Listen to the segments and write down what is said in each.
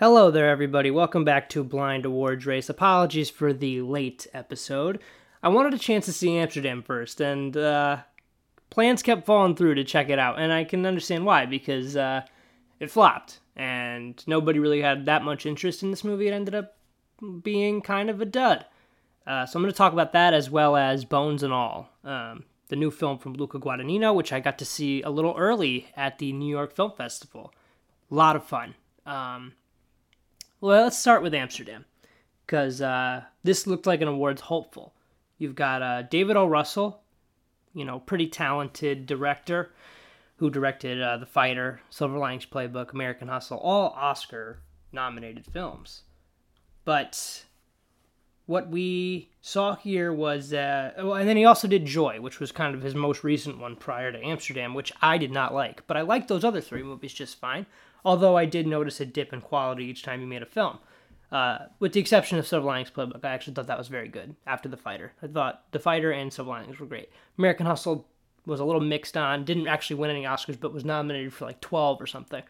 Hello there, everybody. Welcome back to Blind Awards Race. Apologies for the late episode. I wanted a chance to see Amsterdam first, and uh, plans kept falling through to check it out, and I can understand why because uh, it flopped, and nobody really had that much interest in this movie. It ended up being kind of a dud. Uh, so I'm going to talk about that as well as Bones and All, um, the new film from Luca Guadagnino, which I got to see a little early at the New York Film Festival. A lot of fun. Um, well, let's start with Amsterdam, because uh, this looked like an awards hopeful. You've got uh, David O. Russell, you know, pretty talented director who directed uh, The Fighter, Silver Linings Playbook, American Hustle, all Oscar nominated films. But what we saw here was, uh, well, and then he also did Joy, which was kind of his most recent one prior to Amsterdam, which I did not like. But I liked those other three movies just fine, although I did notice a dip in quality each time he made a film. Uh, with the exception of Silver Linings Playbook, I actually thought that was very good after The Fighter. I thought The Fighter and Silver Linings were great. American Hustle was a little mixed on, didn't actually win any Oscars, but was nominated for like 12 or something.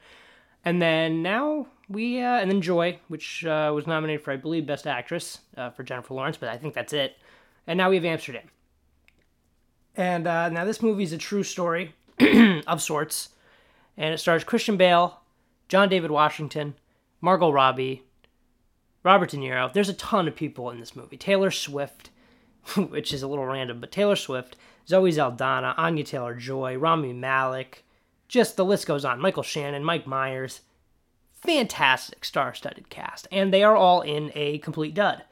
And then now we, uh, and then Joy, which uh, was nominated for, I believe, Best Actress uh, for Jennifer Lawrence, but I think that's it. And now we have Amsterdam. And uh, now this movie is a true story of sorts. And it stars Christian Bale, John David Washington, Margot Robbie, Robert De Niro. There's a ton of people in this movie. Taylor Swift, which is a little random, but Taylor Swift, Zoe Saldana, Anya Taylor Joy, Rami Malek. Just the list goes on. Michael Shannon, Mike Myers. Fantastic star studded cast. And they are all in a complete dud.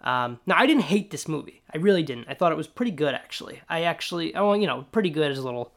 Um, now, I didn't hate this movie. I really didn't. I thought it was pretty good, actually. I actually, oh, you know, pretty good is a little,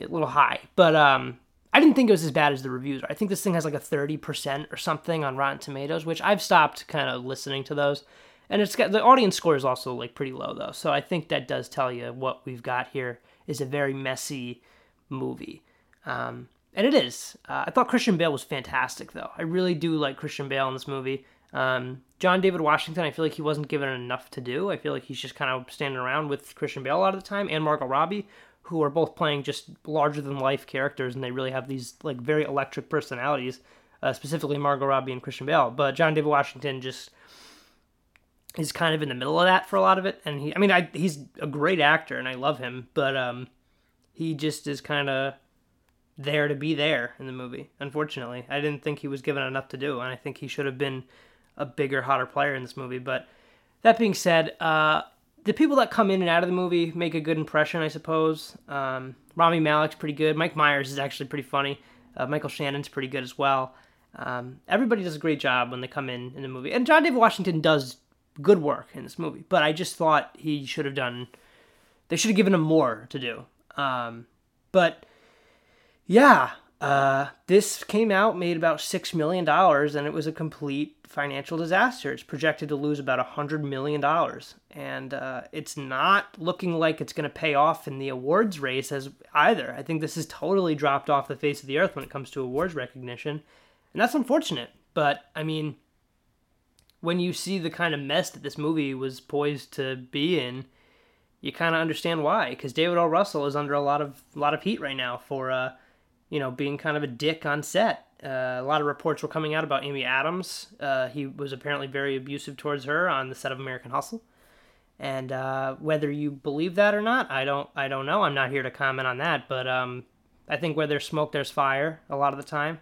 a little high. But um, I didn't think it was as bad as the reviews are. I think this thing has like a 30% or something on Rotten Tomatoes, which I've stopped kind of listening to those. And it's got the audience score is also like pretty low though. So I think that does tell you what we've got here is a very messy movie. Um, and it is. Uh, I thought Christian Bale was fantastic though. I really do like Christian Bale in this movie. Um, John David Washington, I feel like he wasn't given enough to do. I feel like he's just kind of standing around with Christian Bale a lot of the time and Margot Robbie, who are both playing just larger than life characters, and they really have these like very electric personalities. Uh, specifically Margot Robbie and Christian Bale, but John David Washington just is kind of in the middle of that for a lot of it. And he, I mean, I, he's a great actor and I love him, but um, he just is kind of there to be there in the movie. Unfortunately, I didn't think he was given enough to do, and I think he should have been a bigger, hotter player in this movie. But that being said, uh, the people that come in and out of the movie make a good impression, I suppose. Um, Rami Malek's pretty good. Mike Myers is actually pretty funny. Uh, Michael Shannon's pretty good as well. Um, everybody does a great job when they come in in the movie, and John David Washington does good work in this movie. But I just thought he should have done. They should have given him more to do. Um, but yeah, uh, this came out, made about six million dollars, and it was a complete financial disaster. It's projected to lose about a hundred million dollars, and uh, it's not looking like it's going to pay off in the awards race as either. I think this has totally dropped off the face of the earth when it comes to awards recognition, and that's unfortunate. But I mean, when you see the kind of mess that this movie was poised to be in, you kind of understand why. Because David O. Russell is under a lot of a lot of heat right now for. Uh, you know, being kind of a dick on set. Uh, a lot of reports were coming out about Amy Adams. Uh, he was apparently very abusive towards her on the set of American Hustle. And uh, whether you believe that or not, I don't. I don't know. I'm not here to comment on that. But um, I think where there's smoke, there's fire. A lot of the time,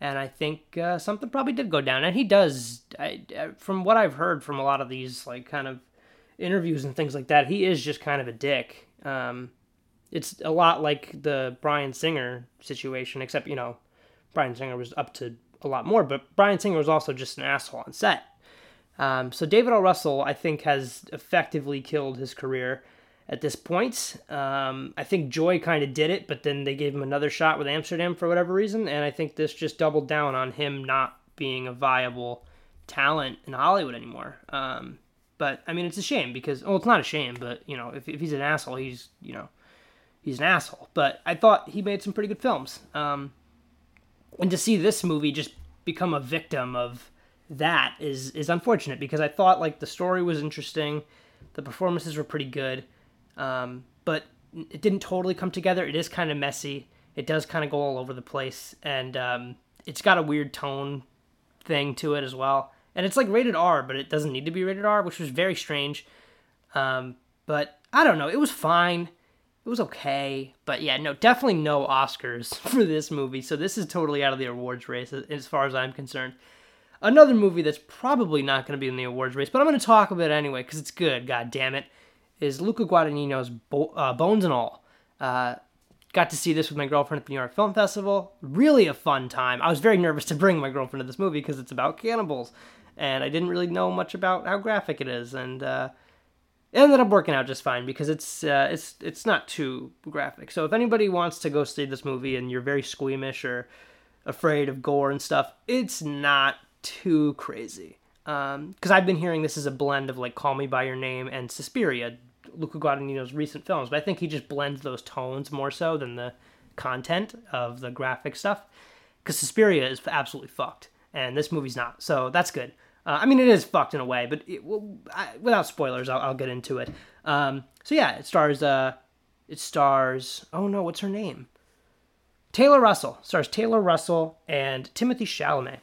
and I think uh, something probably did go down. And he does. I, from what I've heard from a lot of these like kind of interviews and things like that, he is just kind of a dick. Um, it's a lot like the Bryan Singer situation, except you know, Bryan Singer was up to a lot more, but Bryan Singer was also just an asshole on set. Um, so David O. Russell, I think, has effectively killed his career at this point. Um, I think Joy kind of did it, but then they gave him another shot with Amsterdam for whatever reason, and I think this just doubled down on him not being a viable talent in Hollywood anymore. Um, but I mean, it's a shame because well, it's not a shame, but you know, if, if he's an asshole, he's you know he's an asshole. But I thought he made some pretty good films. Um, and to see this movie just become a victim of that is is unfortunate because I thought like the story was interesting, the performances were pretty good, um, but it didn't totally come together. It is kind of messy. It does kind of go all over the place, and um, it's got a weird tone thing to it as well. And it's like rated R, but it doesn't need to be rated R, which was very strange. Um, but I don't know. It was fine. It was okay. But yeah, no, definitely no Oscars for this movie. So this is totally out of the awards race as far as I'm concerned. Another movie that's probably not going to be in the awards race, but I'm going to talk about it anyway because it's good. God damn it, is Luca Guadagnino's Bo- uh, Bones and All. Uh, got to see this with my girlfriend at the New York Film Festival. Really a fun time. I was very nervous to bring my girlfriend to this movie because it's about cannibals, and I didn't really know much about how graphic it is, and uh, ended up working out just fine because it's uh, it's it's not too graphic. So if anybody wants to go see this movie and you're very squeamish or afraid of gore and stuff, it's not too crazy. Because um, I've been hearing this is a blend of like Call Me by Your Name and Suspiria, Luca Guadagnino's recent films, but I think he just blends those tones more so than the content of the graphic stuff. Because Suspiria is absolutely fucked, and this movie's not, so that's good. Uh, I mean, it is fucked in a way, but it, well, I, without spoilers, I'll, I'll, get into it. Um, so yeah, it stars. Uh, it stars. Oh no, what's her name? Taylor Russell stars Taylor Russell and Timothy Chalamet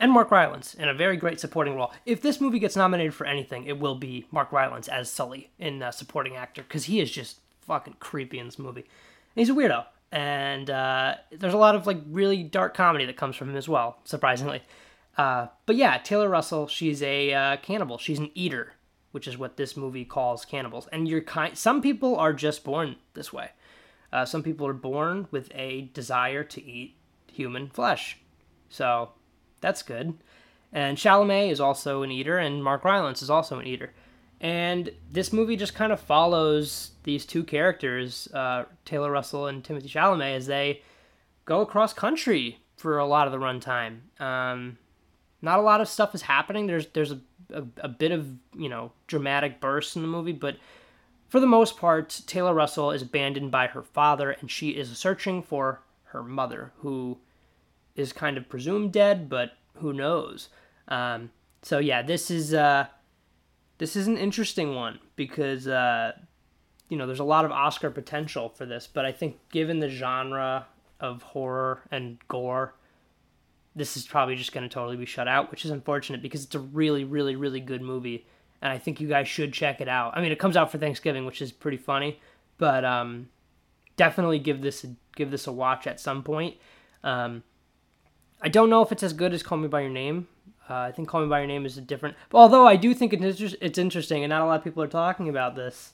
and Mark Rylance in a very great supporting role. If this movie gets nominated for anything, it will be Mark Rylance as Sully in uh, supporting actor because he is just fucking creepy in this movie. And he's a weirdo, and uh, there's a lot of like really dark comedy that comes from him as well, surprisingly. Uh, but yeah, Taylor Russell, she's a uh, cannibal. She's an eater, which is what this movie calls cannibals. And you're kind. Some people are just born this way. Uh, some people are born with a desire to eat human flesh. So that's good. And Chalamet is also an eater, and Mark Rylance is also an eater. And this movie just kind of follows these two characters, uh, Taylor Russell and Timothy Chalamet, as they go across country for a lot of the runtime. Um, not a lot of stuff is happening. There's there's a, a, a bit of you know dramatic bursts in the movie, but for the most part, Taylor Russell is abandoned by her father, and she is searching for her mother, who is kind of presumed dead, but who knows? Um, so yeah, this is uh, this is an interesting one because uh, you know there's a lot of Oscar potential for this, but I think given the genre of horror and gore, this is probably just going to totally be shut out, which is unfortunate because it's a really, really, really good movie, and I think you guys should check it out. I mean, it comes out for Thanksgiving, which is pretty funny, but um, definitely give this a, give this a watch at some point. Um, I don't know if it's as good as Call Me by Your Name. Uh, I think Call Me by Your Name is a different. Although I do think it's it's interesting, and not a lot of people are talking about this.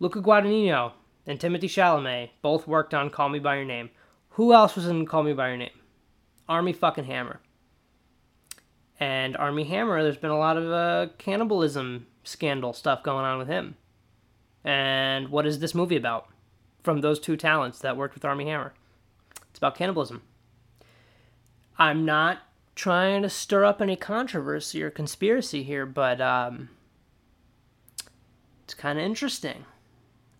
Luca Guadagnino and Timothy Chalamet both worked on Call Me by Your Name. Who else was in Call Me by Your Name? Armie fucking Hammer. And Armie Hammer, there's been a lot of uh, cannibalism scandal stuff going on with him. And what is this movie about? From those two talents that worked with Armie Hammer, it's about cannibalism. I'm not trying to stir up any controversy or conspiracy here, but um, it's kind of interesting.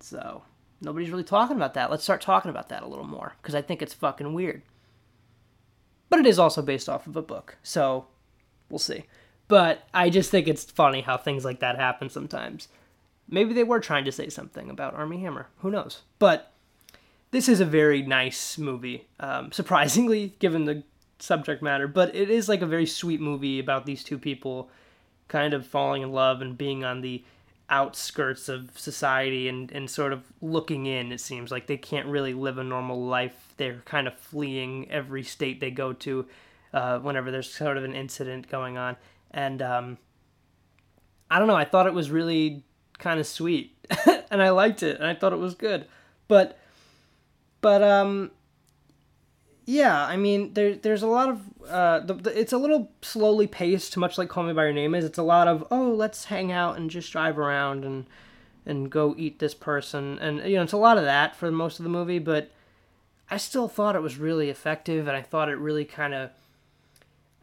So nobody's really talking about that. Let's start talking about that a little more because I think it's fucking weird. But it is also based off of a book, so we'll see. But I just think it's funny how things like that happen sometimes. Maybe they were trying to say something about Armie Hammer. Who knows? But this is a very nice movie, um, surprisingly, given the subject matter, but it is like a very sweet movie about these two people kind of falling in love and being on the outskirts of society and, and sort of looking in, it seems like they can't really live a normal life. They're kind of fleeing every state they go to uh, whenever there's sort of an incident going on. And um, I don't know, I thought it was really kind of sweet and I liked it and I thought it was good. But, but, um, yeah, I mean, there, there's a lot of, uh, the, the, it's a little slowly paced, much like Call Me by Your Name is. It's a lot of, oh, let's hang out and just drive around and, and go eat this person, and you know, it's a lot of that for most of the movie. But I still thought it was really effective, and I thought it really kind of,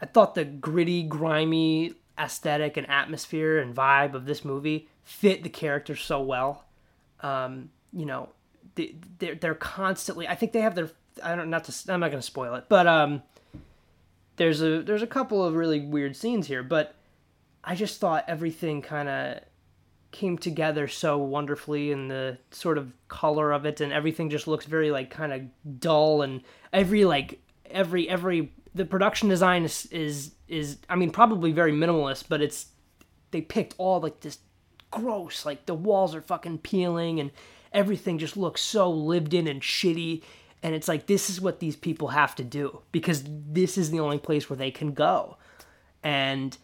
I thought the gritty, grimy aesthetic and atmosphere and vibe of this movie fit the characters so well. Um, you know, they, they're, they're constantly. I think they have their I don't not to I'm not gonna spoil it, but um, there's a there's a couple of really weird scenes here, but I just thought everything kind of came together so wonderfully and the sort of color of it and everything just looks very like kind of dull and every like every every the production design is is is I mean probably very minimalist, but it's they picked all like this gross like the walls are fucking peeling and everything just looks so lived in and shitty and it's like this is what these people have to do because this is the only place where they can go. And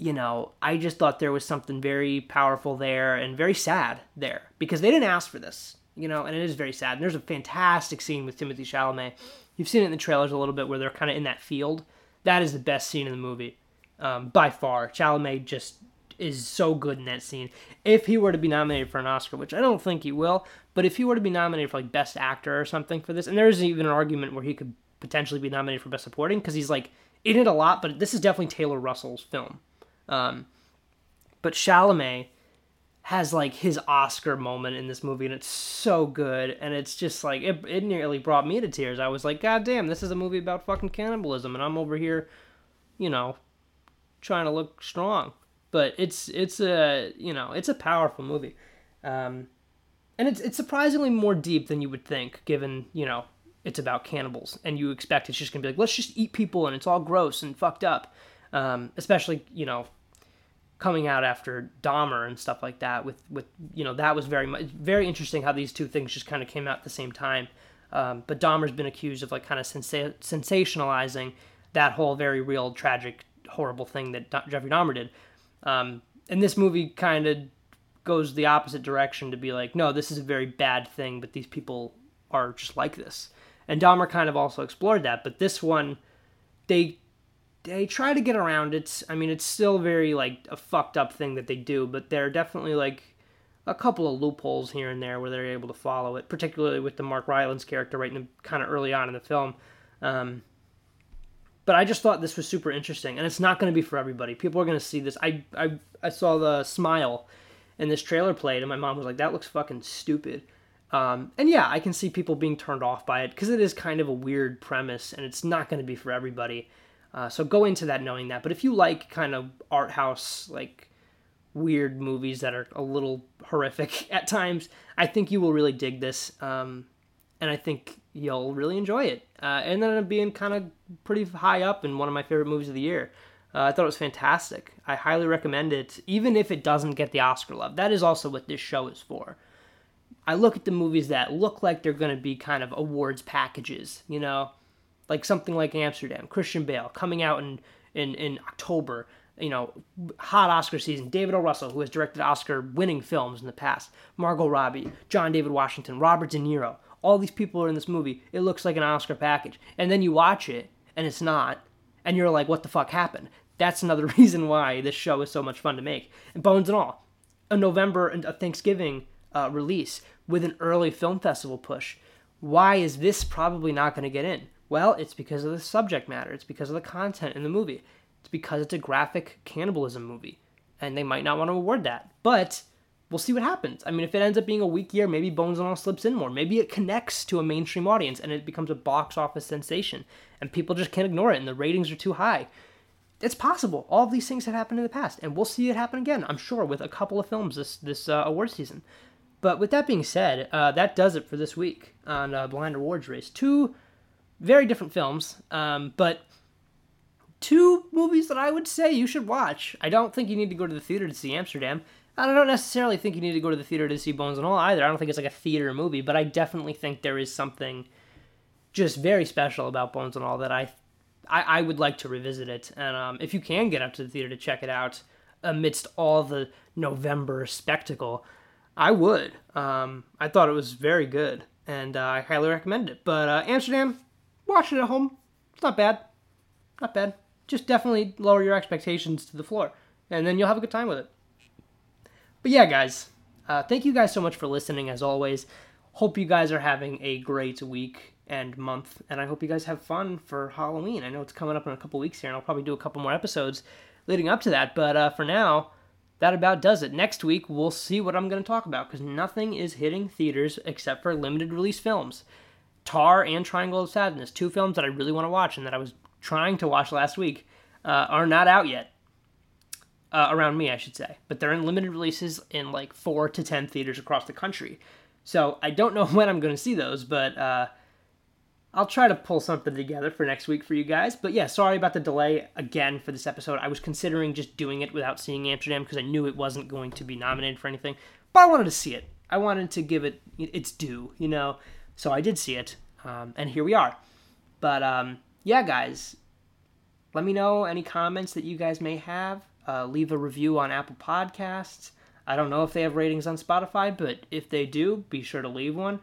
you know i just thought there was something very powerful there and very sad there because they didn't ask for this you know and it is very sad. And there's a fantastic scene with Timothy chalamet. You've seen it in the trailers a little bit where they're kind of in that field. That is the best scene in the movie um, by far. Chalamet just is so good in that scene. If he were to be nominated for an Oscar, which I don't think he will, but if he were to be nominated for like Best Actor or something for this, and there's even an argument where he could potentially be nominated for Best Supporting because he's like in it a lot, but this is definitely Taylor Russell's film. Um, but Chalamet has like his Oscar moment in this movie, and it's so good, and it's just like it, it nearly brought me to tears. I was like, God damn, this is a movie about fucking cannibalism, and I'm over here, you know, trying to look strong but it's it's a you know it's a powerful movie, um, and it's it's surprisingly more deep than you would think, given you know it's about cannibals, and you expect it's just gonna be like let's just eat people and it's all gross and fucked up, um, especially you know coming out after Dahmer and stuff like that. With with you know that was very much very interesting how these two things just kind of came out at the same time. Um, but Dahmer's been accused of like kind of sensa- sensationalizing that whole very real, tragic, horrible thing that Jeffrey Dahmer did. Um, and this movie kind of goes the opposite direction to be like, no, this is a very bad thing, but these people are just like this. And Dahmer kind of also explored that, but this one, they they try to get around it. I mean, it's still very like a fucked up thing that they do, but there are definitely like a couple of loopholes here and there where they're able to follow it, particularly with the Mark Rylance character right in the, kind of early on in the film. Um, but I just thought this was super interesting, and it's not going to be for everybody. People are going to see this. I, I I saw the smile, and this trailer played, and my mom was like, "That looks fucking stupid." Um, and yeah, I can see people being turned off by it because it is kind of a weird premise, and it's not going to be for everybody. Uh, so go into that knowing that. But if you like kind of art house like weird movies that are a little horrific at times, I think you will really dig this. Um, and I think you'll really enjoy it. Uh, and then it being kind of pretty high up in one of my favorite movies of the year. Uh, I thought it was fantastic. I highly recommend it, even if it doesn't get the Oscar love. That is also what this show is for. I look at the movies that look like they're going to be kind of awards packages, you know, like something like Amsterdam, Christian Bale coming out in, in, in October, you know, hot Oscar season. David O. Russell, who has directed Oscar winning films in the past, Margot Robbie, John David Washington, Robert De Niro all these people are in this movie. It looks like an Oscar package. And then you watch it and it's not. And you're like, what the fuck happened? That's another reason why this show is so much fun to make. And bones and all. A November and a Thanksgiving uh, release with an early film festival push. Why is this probably not going to get in? Well, it's because of the subject matter. It's because of the content in the movie. It's because it's a graphic cannibalism movie. And they might not want to award that. But we'll see what happens. I mean, if it ends up being a weak year, maybe Bones and All slips in more. Maybe it connects to a mainstream audience and it becomes a box office sensation, and people just can't ignore it, and the ratings are too high. It's possible. All of these things have happened in the past, and we'll see it happen again. I'm sure with a couple of films this this uh, award season. But with that being said, uh, that does it for this week on uh, Blind Awards Race. Two very different films, um, but two movies that I would say you should watch. I don't think you need to go to the theater to see Amsterdam. I don't necessarily think you need to go to the theater to see Bones and All either. I don't think it's like a theater movie, but I definitely think there is something just very special about Bones and All that I I, I would like to revisit it. And um, if you can get up to the theater to check it out amidst all the November spectacle, I would. Um, I thought it was very good, and uh, I highly recommend it. But uh, Amsterdam, watch it at home. It's not bad. Not bad. Just definitely lower your expectations to the floor, and then you'll have a good time with it. But yeah, guys, uh, thank you guys so much for listening as always. Hope you guys are having a great week and month, and I hope you guys have fun for Halloween. I know it's coming up in a couple weeks here, and I'll probably do a couple more episodes leading up to that. But uh, for now, that about does it. Next week, we'll see what I'm going to talk about because nothing is hitting theaters except for limited release films. Tar and Triangle of Sadness, two films that I really want to watch and that I was trying to watch last week, uh, are not out yet uh, around me, I should say. But they're in limited releases in like four to ten theaters across the country. So I don't know when I'm going to see those, but uh, I'll try to pull something together for next week for you guys. But yeah, sorry about the delay again for this episode. I was considering just doing it without seeing Amsterdam because I knew it wasn't going to be nominated for anything. But I wanted to see it. I wanted to give it its due, you know. So I did see it, um, and here we are. But um, yeah, guys, let me know any comments that you guys may have. Uh, leave a review on Apple Podcasts. I don't know if they have ratings on Spotify, but if they do, be sure to leave one.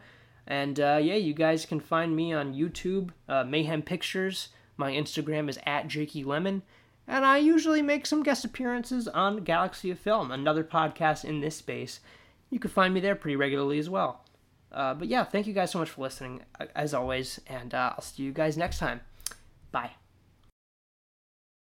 And uh, yeah, you guys can find me on YouTube, uh, Mayhem Pictures. My Instagram is at Jakey Lemon. And I usually make some guest appearances on Galaxy of Film, another podcast in this space. You can find me there pretty regularly as well. Uh, but yeah, thank you guys so much for listening, as always, and uh, I'll see you guys next time. Bye.